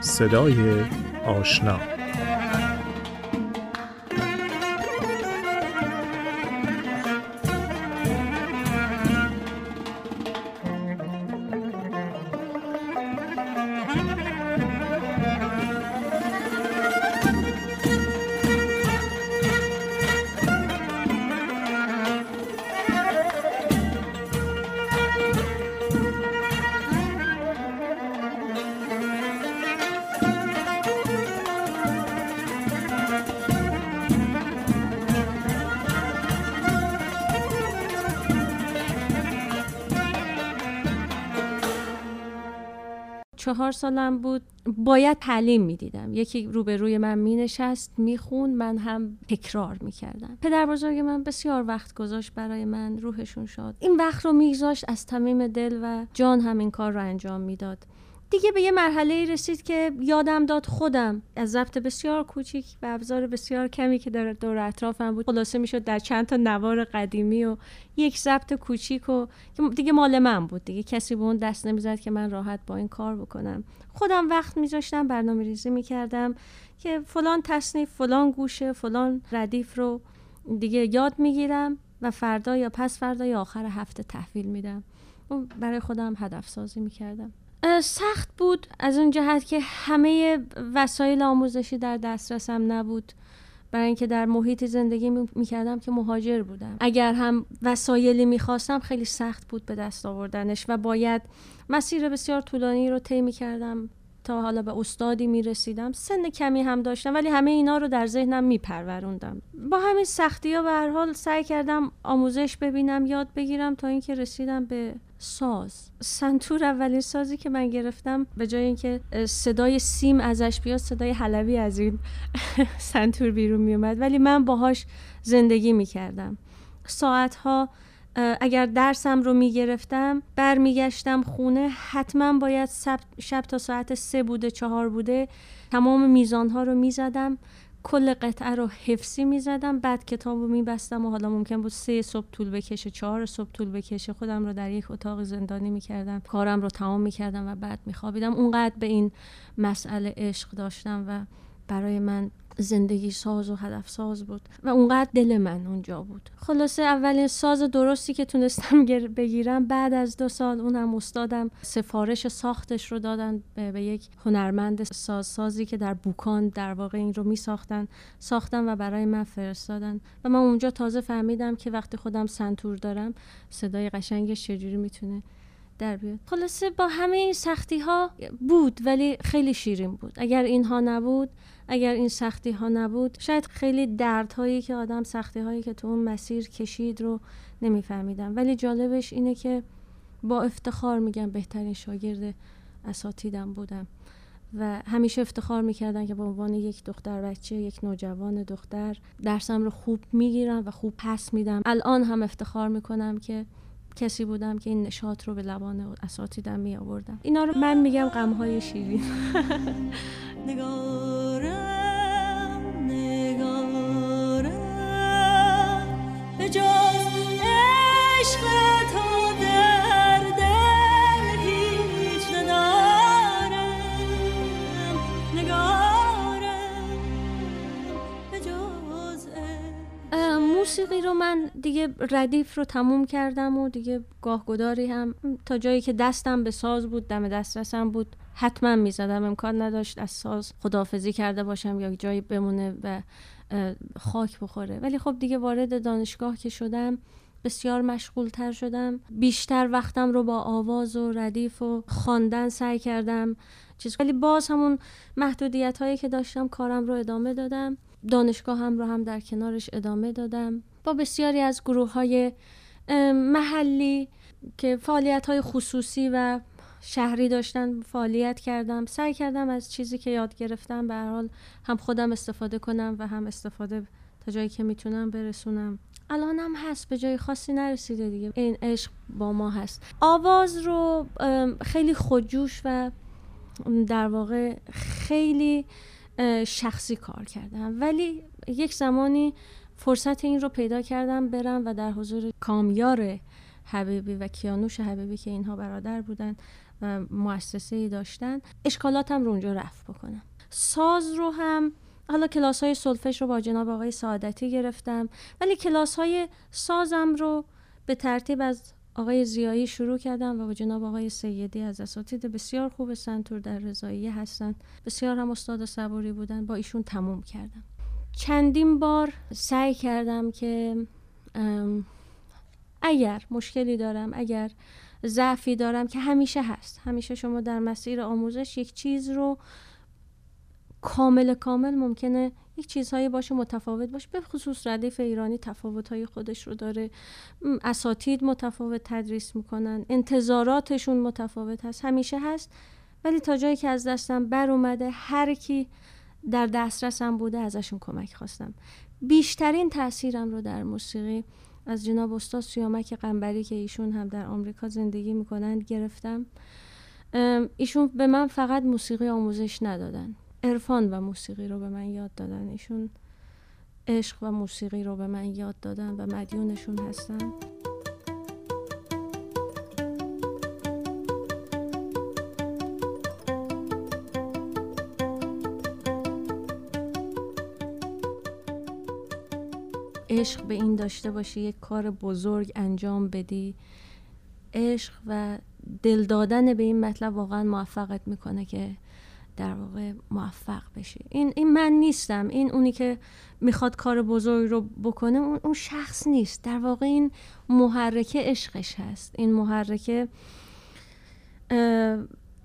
صدای آشنا چهار سالم بود. باید تعلیم می‌دیدم. یکی روبروی من مینشست میخون من هم تکرار می‌کردم. پدر بزرگ من بسیار وقت گذاشت برای من روحشون شاد. این وقت رو میگذاشت از تمیم دل و جان هم این کار رو انجام می‌داد. دیگه به یه مرحله رسید که یادم داد خودم از ضبط بسیار کوچیک و ابزار بسیار کمی که در دور اطرافم بود خلاصه می‌شد در چند تا نوار قدیمی و یک ضبط کوچیک و دیگه مال من بود. دیگه کسی به اون دست نمی‌زد که من راحت با این کار بکنم. خودم وقت میذاشتم برنامه ریزی می‌کردم که فلان تصنیف فلان گوشه فلان ردیف رو دیگه یاد می‌گیرم و فردا یا پس فردا یا آخر هفته تحویل میدم. برای خودم هدف سازی می‌کردم. سخت بود از اون جهت که همه وسایل آموزشی در دسترسم نبود. برای اینکه در محیط زندگی می‌کردم که مهاجر بودم. اگر هم وسایلی می‌خواستم خیلی سخت بود به دست آوردنش و باید مسیر بسیار طولانی رو طی می‌کردم تا حالا به استادی می‌رسیدم. سن کمی هم داشتم ولی همه اینا رو در ذهنم میپروروندم. با همین سختی ها به هر حال سعی کردم آموزش ببینم یاد بگیرم تا اینکه رسیدم به ساز. سنتور اولین سازی که من گرفتم به جای اینکه صدای سیم ازش بیاد صدای حلبی از این سنتور بیرون میومد ولی من باهاش زندگی می‌کردم. ساعتها اگر درسم رو می‌گرفتم برمیگشتم خونه حتما باید شب تا ساعت سه بوده چهار بوده تمام میزانها رو می‌زدم. کل قطعه رو حفظی می‌زدم. بعد کتاب رو میبستم و حالا ممکن بود سه صبح طول بکشه چهار صبح طول بکشه. خودم رو در یک اتاق زندانی می‌کردم. کارم رو تمام می‌کردم و بعد میخوابیدم. اونقدر به این مسئله عشق داشتم و برای من زندگی ساز و هدف ساز بود و اونقدر دل من اونجا بود. خلاصه اولین ساز درستی که تونستم بگیرم بعد از دو سال اونم استادم سفارش ساختش رو دادن به, یک هنرمند ساز سازی که در بوکان در واقع این رو می ساختن ساختن و برای من فرستادن. و من اونجا تازه فهمیدم که وقتی خودم سنتور دارم صدای قشنگش چجوری می‌تونه در بیاد. خلاصه با همه این سختی ها بود ولی خیلی شیرین بود. اگر اینها نبود اگر این سختی ها نبود شاید خیلی دردهایی که آدم سختی هایی که تو اون مسیر کشید رو نمیفهمیدم. ولی جالبش اینه که با افتخار میگم بهترین شاگرد اساتیدم بودم. و همیشه افتخار می‌کردن که به عنوان یک دختر بچه یک نوجوان دختر درسم رو خوب می‌گیرم و خوب پس میدم. الان هم افتخار می‌کنم که کسی بودم که این نشاط رو به لبان اساتیدم می آوردم اینا رو من میگم غمهای شیرین. موسیقی رو من دیگه ردیف رو تموم کردم و دیگه گاه هم تا جایی که دستم به ساز بود دم دسترسم بود حتما می‌زدم. امکان نداشت از ساز خدافزی کرده باشم یا جایی بمونه و خاک بخوره. ولی خب دیگه وارد دانشگاه که شدم بسیار مشغول تر شدم. بیشتر وقتم رو با آواز و ردیف و خواندن سعی کردم. چیز ولی باز همون محدودیت هایی که داشتم کارم رو ادامه دادم. دانشگاه هم رو هم در کنارش ادامه دادم. با بسیاری از گروه های محلی که فعالیت های خصوصی و شهری داشتن فعالیت کردم. سعی کردم از چیزی که یاد گرفتم به حال هم خودم استفاده کنم و هم استفاده تا جایی که می‌تونم برسونم. الان هم هست به جای خاصی نرسیده دیگه. این عشق با ما هست. آواز رو خیلی خودجوش و در واقع خیلی شخصی کار کردم. ولی یک زمانی فرصت این رو پیدا کردم برم و در حضور کامیار حبیبی و کیانوش حبیبی که اینها برادر بودن و مؤسسه ای داشتن اشکالاتم رو اونجا رفت بکنم. ساز رو هم حالا کلاس های سلفش رو با جناب آقای سعادتی گرفتم ولی کلاس های سازم رو به ترتیب از آقای زیایی شروع کردم و با جناب آقای سیدی از اساتید بسیار خوب سنتور در رضاییه هستن. بسیار هم استاد صبوری بودن. با ایشون تموم کردم. چندین بار سعی کردم که اگر مشکلی دارم اگر ضعفی دارم که همیشه هست. همیشه شما در مسیر آموزش یک چیز رو کامل کامل ممکنه یک چیزهایی باشه متفاوت باشه. به خصوص ردیف ایرانی تفاوتهای خودش رو داره. اساتید متفاوت تدریس می‌کنن انتظاراتشون متفاوت هست همیشه هست. ولی تا جایی که از دستم بر اومده هر کی در دسترسم بوده ازشون کمک خواستم. بیشترین تاثیرم رو در موسیقی از جناب استاد سیامک قنبری که ایشون هم در آمریکا زندگی می‌کنند گرفتم. ایشون به من فقط موسیقی آموزش ندادن. عرفان و موسیقی رو به من یاد دادن. ایشون عشق و موسیقی رو به من یاد دادن و مدیونشون هستن. عشق به این داشته باشی یک کار بزرگ انجام بدی. عشق و دل دادن به این مطلب واقعا موفقت می‌کنه که در واقع موفق بشی این, این من نیستم. این اونی که می‌خواد کار بزرگ رو بکنه اون, اون شخص نیست. در واقع این محرکه عشقش هست. این محرکه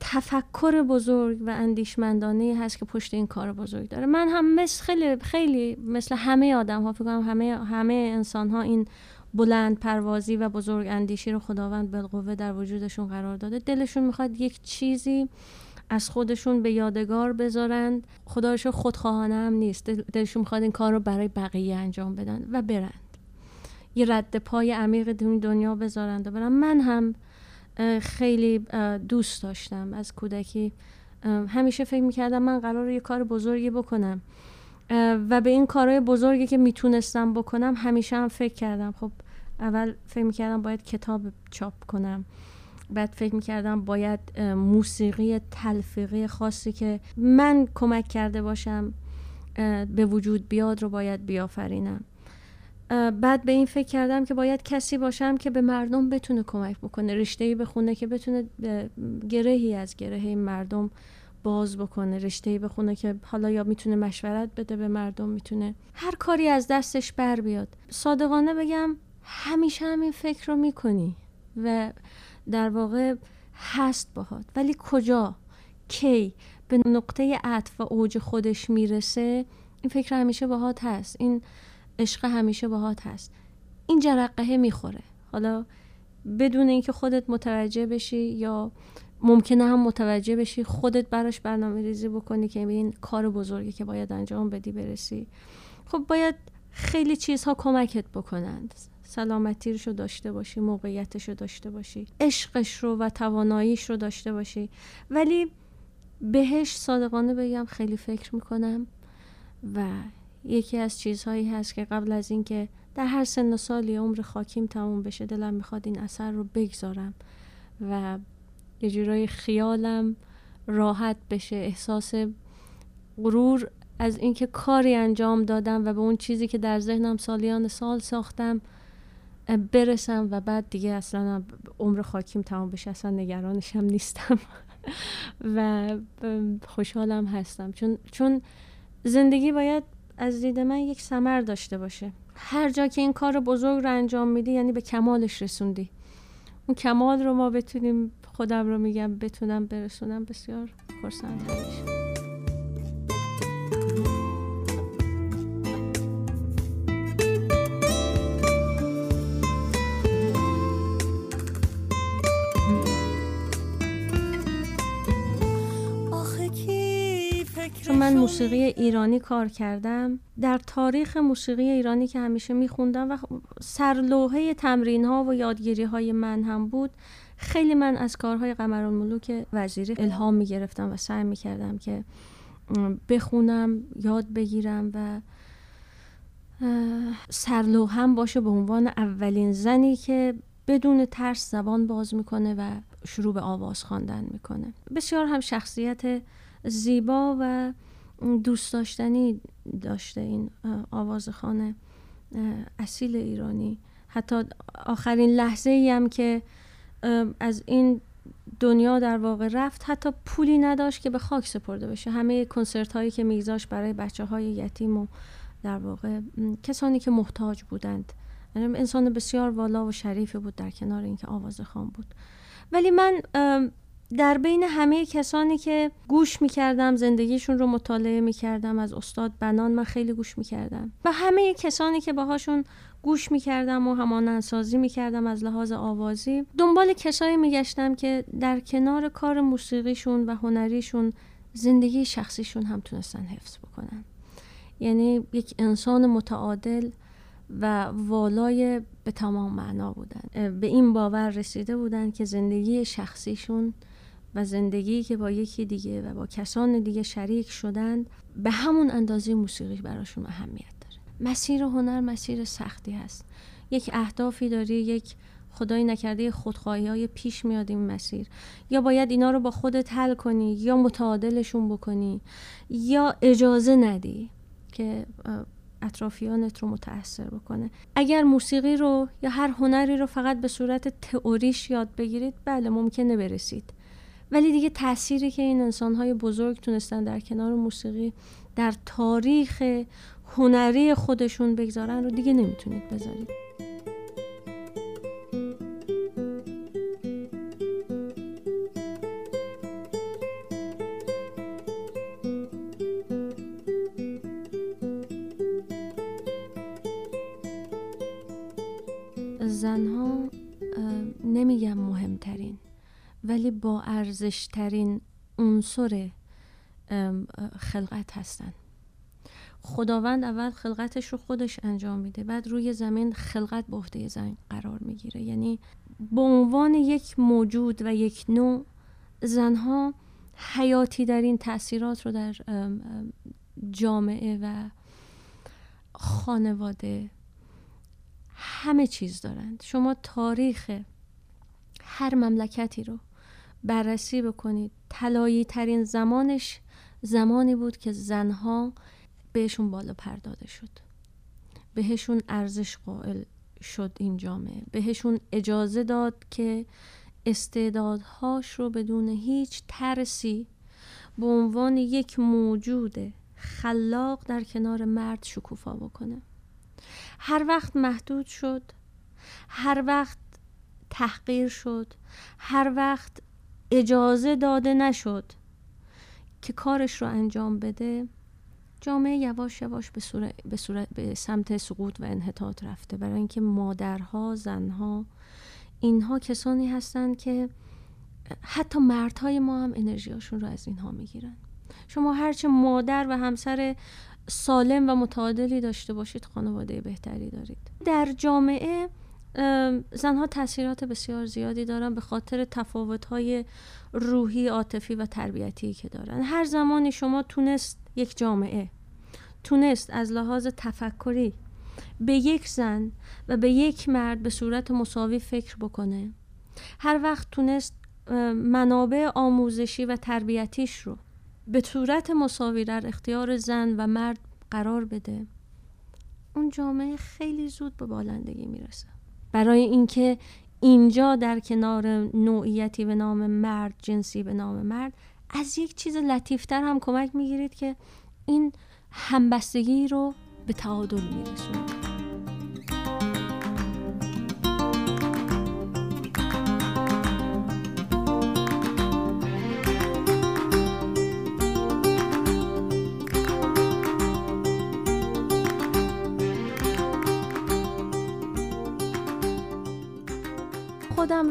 تفکر بزرگ و اندیشمندانه هست که پشت این کار بزرگ داره. من هم مثل خیلی خیلی مثل همه آدم ها فکر همه همه انسان ها این بلند پروازی و بزرگ اندیشی رو خداوند بالقوه در وجودشون قرار داده. دلشون می‌خواد یک چیزی از خودشون به یادگار بذارند. خدایش خودخواهانه هم نیست. دلشون می‌خواد این کار رو برای بقیه انجام بدن و برند. یه رد پای عمیق دنیا بذارند. و برن من هم خیلی دوست داشتم از کودکی. همیشه فکر می‌کردم من قرار یه کار بزرگی بکنم. و به این کارهای بزرگی که می‌تونستم بکنم همیشه هم فکر کردم. خب اول فکر می‌کردم باید کتاب چاپ کنم. بعد فکر می‌کردم باید موسیقی تلفیقی خاصی که من کمک کرده باشم به وجود بیاد رو باید بیافرینم. بعد به این فکر کردم که باید کسی باشم که به مردم بتونه کمک بکنه رشته ای بخونه که بتونه گرهی از گره مردم باز بکنه رشته ای بخونه که حالا یا می‌تونه مشورت بده به مردم می‌تونه هر کاری از دستش بر بیاد. صادقانه بگم همیشه هم این فکر رو می‌کنی و در واقع هست باهات. ولی کجا؟ کی؟ به نقطه عطف و اوج خودش می‌رسه این فکر همیشه باهات هست. این عشق همیشه باهات هست. این جرقه می‌خوره. حالا بدون اینکه خودت متوجه بشی یا ممکنه هم متوجه بشی خودت براش برنامه ریزی بکنی که این کار بزرگی که باید انجام بدی برسی. خب باید خیلی چیزها کمکت بکنند. سلامتیش رو داشته باشی موقعیتش رو داشته باشی عشقش رو و تواناییش رو داشته باشی. ولی بهش صادقانه بگم خیلی فکر می‌کنم و یکی از چیزهایی هست که قبل از اینکه در هر سن و سالی عمر خاکیم تموم بشه دلم می‌خواد این اثر رو بگذارم و یه جورای خیالم راحت بشه. احساس غرور از اینکه کاری انجام دادم و به اون چیزی که در ذهنم سالیان سال ساختم برسم و بعد دیگه اصلا عمر خاکیم تمام بشه اصلا نگرانشم نیستم. و خوشحالم هستم. چون چون زندگی باید از دید من یک سمر داشته باشه. هر جا که این کار بزرگ رو انجام میدی یعنی به کمالش رسوندی. اون کمال رو ما بتونیم خودم رو میگم بتونم برسونم. بسیار خرسند همیشه من موسیقی ایرانی کار کردم. در تاریخ موسیقی ایرانی که همیشه میخوندم و سرلوحه تمرین ها و یادگیری های من هم بود خیلی من از کارهای قمرالملوک وزیری الهام می‌گرفتم و سعی می‌کردم که بخونم یاد بگیرم و سرلوهم باشه به عنوان اولین زنی که بدون ترس زبان باز می‌کنه و شروع به آواز خواندن می‌کنه. بسیار هم شخصیت زیبا و دوست داشتنی داشته این آوازخانه اصیل ایرانی. حتی آخرین لحظه ای هم که از این دنیا در واقع رفت حتی پولی نداشت که به خاک سپرده بشه. همه کنسرت هایی که میگذاشت برای بچه های یتیم و در واقع کسانی که محتاج بودند. یعنی انسان بسیار والا و شریفی بود در کنار اینکه آواز خان بود. ولی من در بین همه کسانی که گوش می‌کردم زندگیشون رو مطالعه می‌کردم از استاد بنان من خیلی گوش می‌کردم. و همه کسانی که باهاشون گوش می‌کردم و همانندسازی می‌کردم از لحاظ آوازی دنبال کسایی میگشتم که در کنار کار موسیقیشون و هنریشون زندگی شخصیشون هم تونستن حفظ بکنن. یعنی یک انسان متعادل و والای به تمام معنا بودن. به این باور رسیده بودن که زندگی شخصیشون و زندگی که با یکی دیگه و با کسان دیگه شریک شدن به همون اندازه موسیقی براشون اهمیت داره. مسیر هنر مسیر سختی هست. یک اهدافی داری یک خدای نکرده خودخواهی های پیش میاد این مسیر. یا باید اینا رو با خودت حل کنی یا متعادلشون بکنی یا اجازه ندی که اطرافیانت رو متاثر بکنه. اگر موسیقی رو یا هر هنری رو فقط به صورت تئوریش یاد بگیرید بله ممکنه برسید. ولی دیگه تأثیری که این انسانهای بزرگ تونستن در کنار موسیقی در تاریخ هنری خودشون بگذارن رو دیگه نمی‌تونید بذارید. زنها نمیگم مهمترین. ولی با ارزشترین عنصر خلقت هستن. خداوند اول خلقتش رو خودش انجام میده بعد روی زمین خلقت به عهده زن قرار می‌گیره. یعنی به عنوان یک موجود و یک نوع زنها حیاتی در این تاثیرات رو در جامعه و خانواده همه چیز دارند. شما تاریخ هر مملکتی رو بررسی بکنید. طلایی ترین زمانش زمانی بود که زنها بهشون بالا پرداده شد. بهشون ارزش قائل شد این جامعه. بهشون اجازه داد که استعدادهاش رو بدون هیچ ترسی به عنوان یک موجود خلاق در کنار مرد شکوفا بکنه. هر وقت محدود شد هر وقت تحقیر شد هر وقت اجازه داده نشد که کارش رو انجام بده جامعه یواش یواش به, صورت، به, صورت، به سمت سقوط و انحطاط رفته. برای اینکه مادرها زنها اینها کسانی هستند که حتی مردهای ما هم انرژیاشون رو از اینها می‌گیرن. شما هرچه مادر و همسر سالم و متعادلی داشته باشید خانواده بهتری دارید. در جامعه زنها تاثیرات بسیار زیادی دارن به خاطر تفاوت‌های روحی، عاطفی و تربیتی که دارن. هر زمانی شما تونست یک جامعه تونست از لحاظ تفکری به یک زن و به یک مرد به صورت مساوی فکر بکنه هر وقت تونست منابع آموزشی و تربیتیش رو به صورت مساوی در اختیار زن و مرد قرار بده اون جامعه خیلی زود به بالندگی می‌رسه. برای اینکه اینجا در کنار نوعیتی به نام مرد جنسی به نام مرد از یک چیز لطیفتر هم کمک می‌گیرید که این همبستگی رو به تعادل میرسونید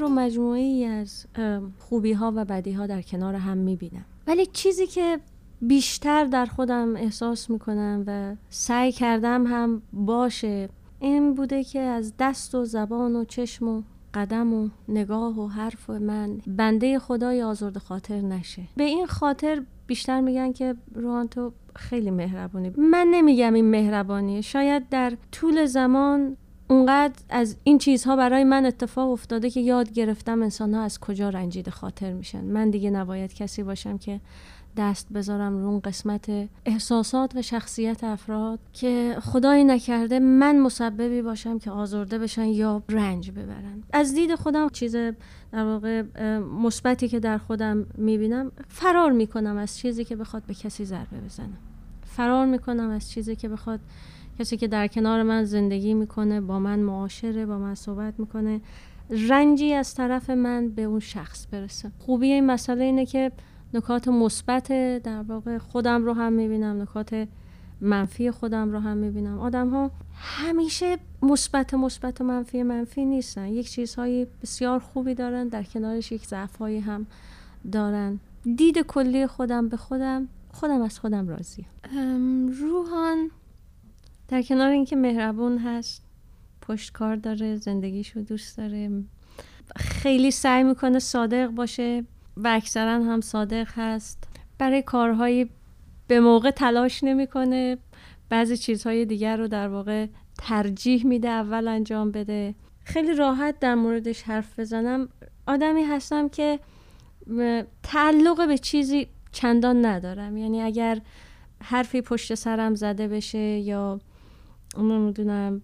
رو مجموعه ای از خوبی ها و بدی ها در کنار هم می‌بینم. ولی چیزی که بیشتر در خودم احساس می‌کنم و سعی کردم هم باشه این بوده که از دست و زبان و چشم و قدم و نگاه و حرف من بنده خدای آزرد خاطر نشه. به این خاطر بیشتر میگن که روان تو خیلی مهربونی. من نمیگم این مهربانیه. شاید در طول زمان اونقدر از این چیزها برای من اتفاق افتاده که یاد گرفتم انسان ها از کجا رنجیده خاطر میشن. من دیگه نباید کسی باشم که دست بذارم رو قسمت احساسات و شخصیت افراد که خدایی نکرده من مسببی باشم که آزرده بشن یا رنج ببرن. از دید خودم چیز در واقع مثبتی که در خودم می‌بینم فرار می‌کنم از چیزی که بخواد به کسی ضربه بزنم فرار می‌کنم از چیزی که بخواد کسی که در کنار من زندگی می‌کنه با من معاشره با من صحبت می‌کنه رنجی از طرف من به اون شخص برسه. خوبی این مسئله اینه که نکات مثبت در واقع خودم رو هم می‌بینم نکات منفی خودم رو هم می‌بینم. آدم ها همیشه مثبت مثبت و منفی منفی نیستن. یک چیزهای بسیار خوبی دارن در کنارش یک ضعفهایی هم دارن. دید کلی خودم به خودم خودم از خودم راضی روحان در کنار اینکه مهربون هست پشتکار داره زندگیشو دوست داره خیلی سعی می‌کنه صادق باشه و اکثرا هم صادق هست. برای کارهایی به موقع تلاش نمی‌کنه بعضی چیزهای دیگر رو در واقع ترجیح میده اول انجام بده. خیلی راحت در موردش حرف بزنم. آدمی هستم که تعلق به چیزی چندان ندارم. یعنی اگر حرفی پشت سرم زده بشه یا نمی‌دونم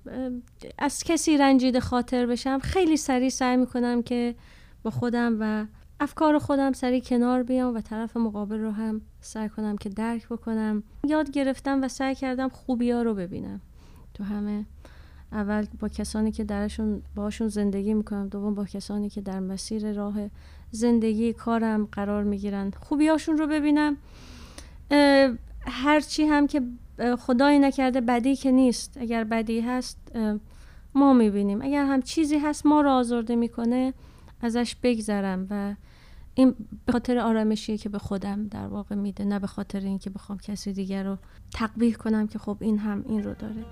از کسی رنجیده خاطر بشم خیلی سریع سعی می‌کنم که با خودم و افکار خودم سریع کنار بیام و طرف مقابل رو هم سعی کنم که درک بکنم. یاد گرفتم و سعی کردم خوبی ها رو ببینم. تو همه اول با کسانی که درشون باشون زندگی می‌کنم دوم با کسانی که در مسیر راه زندگی کارم قرار می‌گیرن. خوبیاشون رو ببینم. هرچی هم که خدایی نکرده بدی که نیست. اگر بدی هست ما می‌بینیم. اگر هم چیزی هست ما رو آزرده می‌کنه ازش بگذرم. و این به خاطر آرامشیه که به خودم در واقع میده نه به خاطر اینکه بخوام کسی دیگر رو تقبیح کنم که خب این هم این رو داره.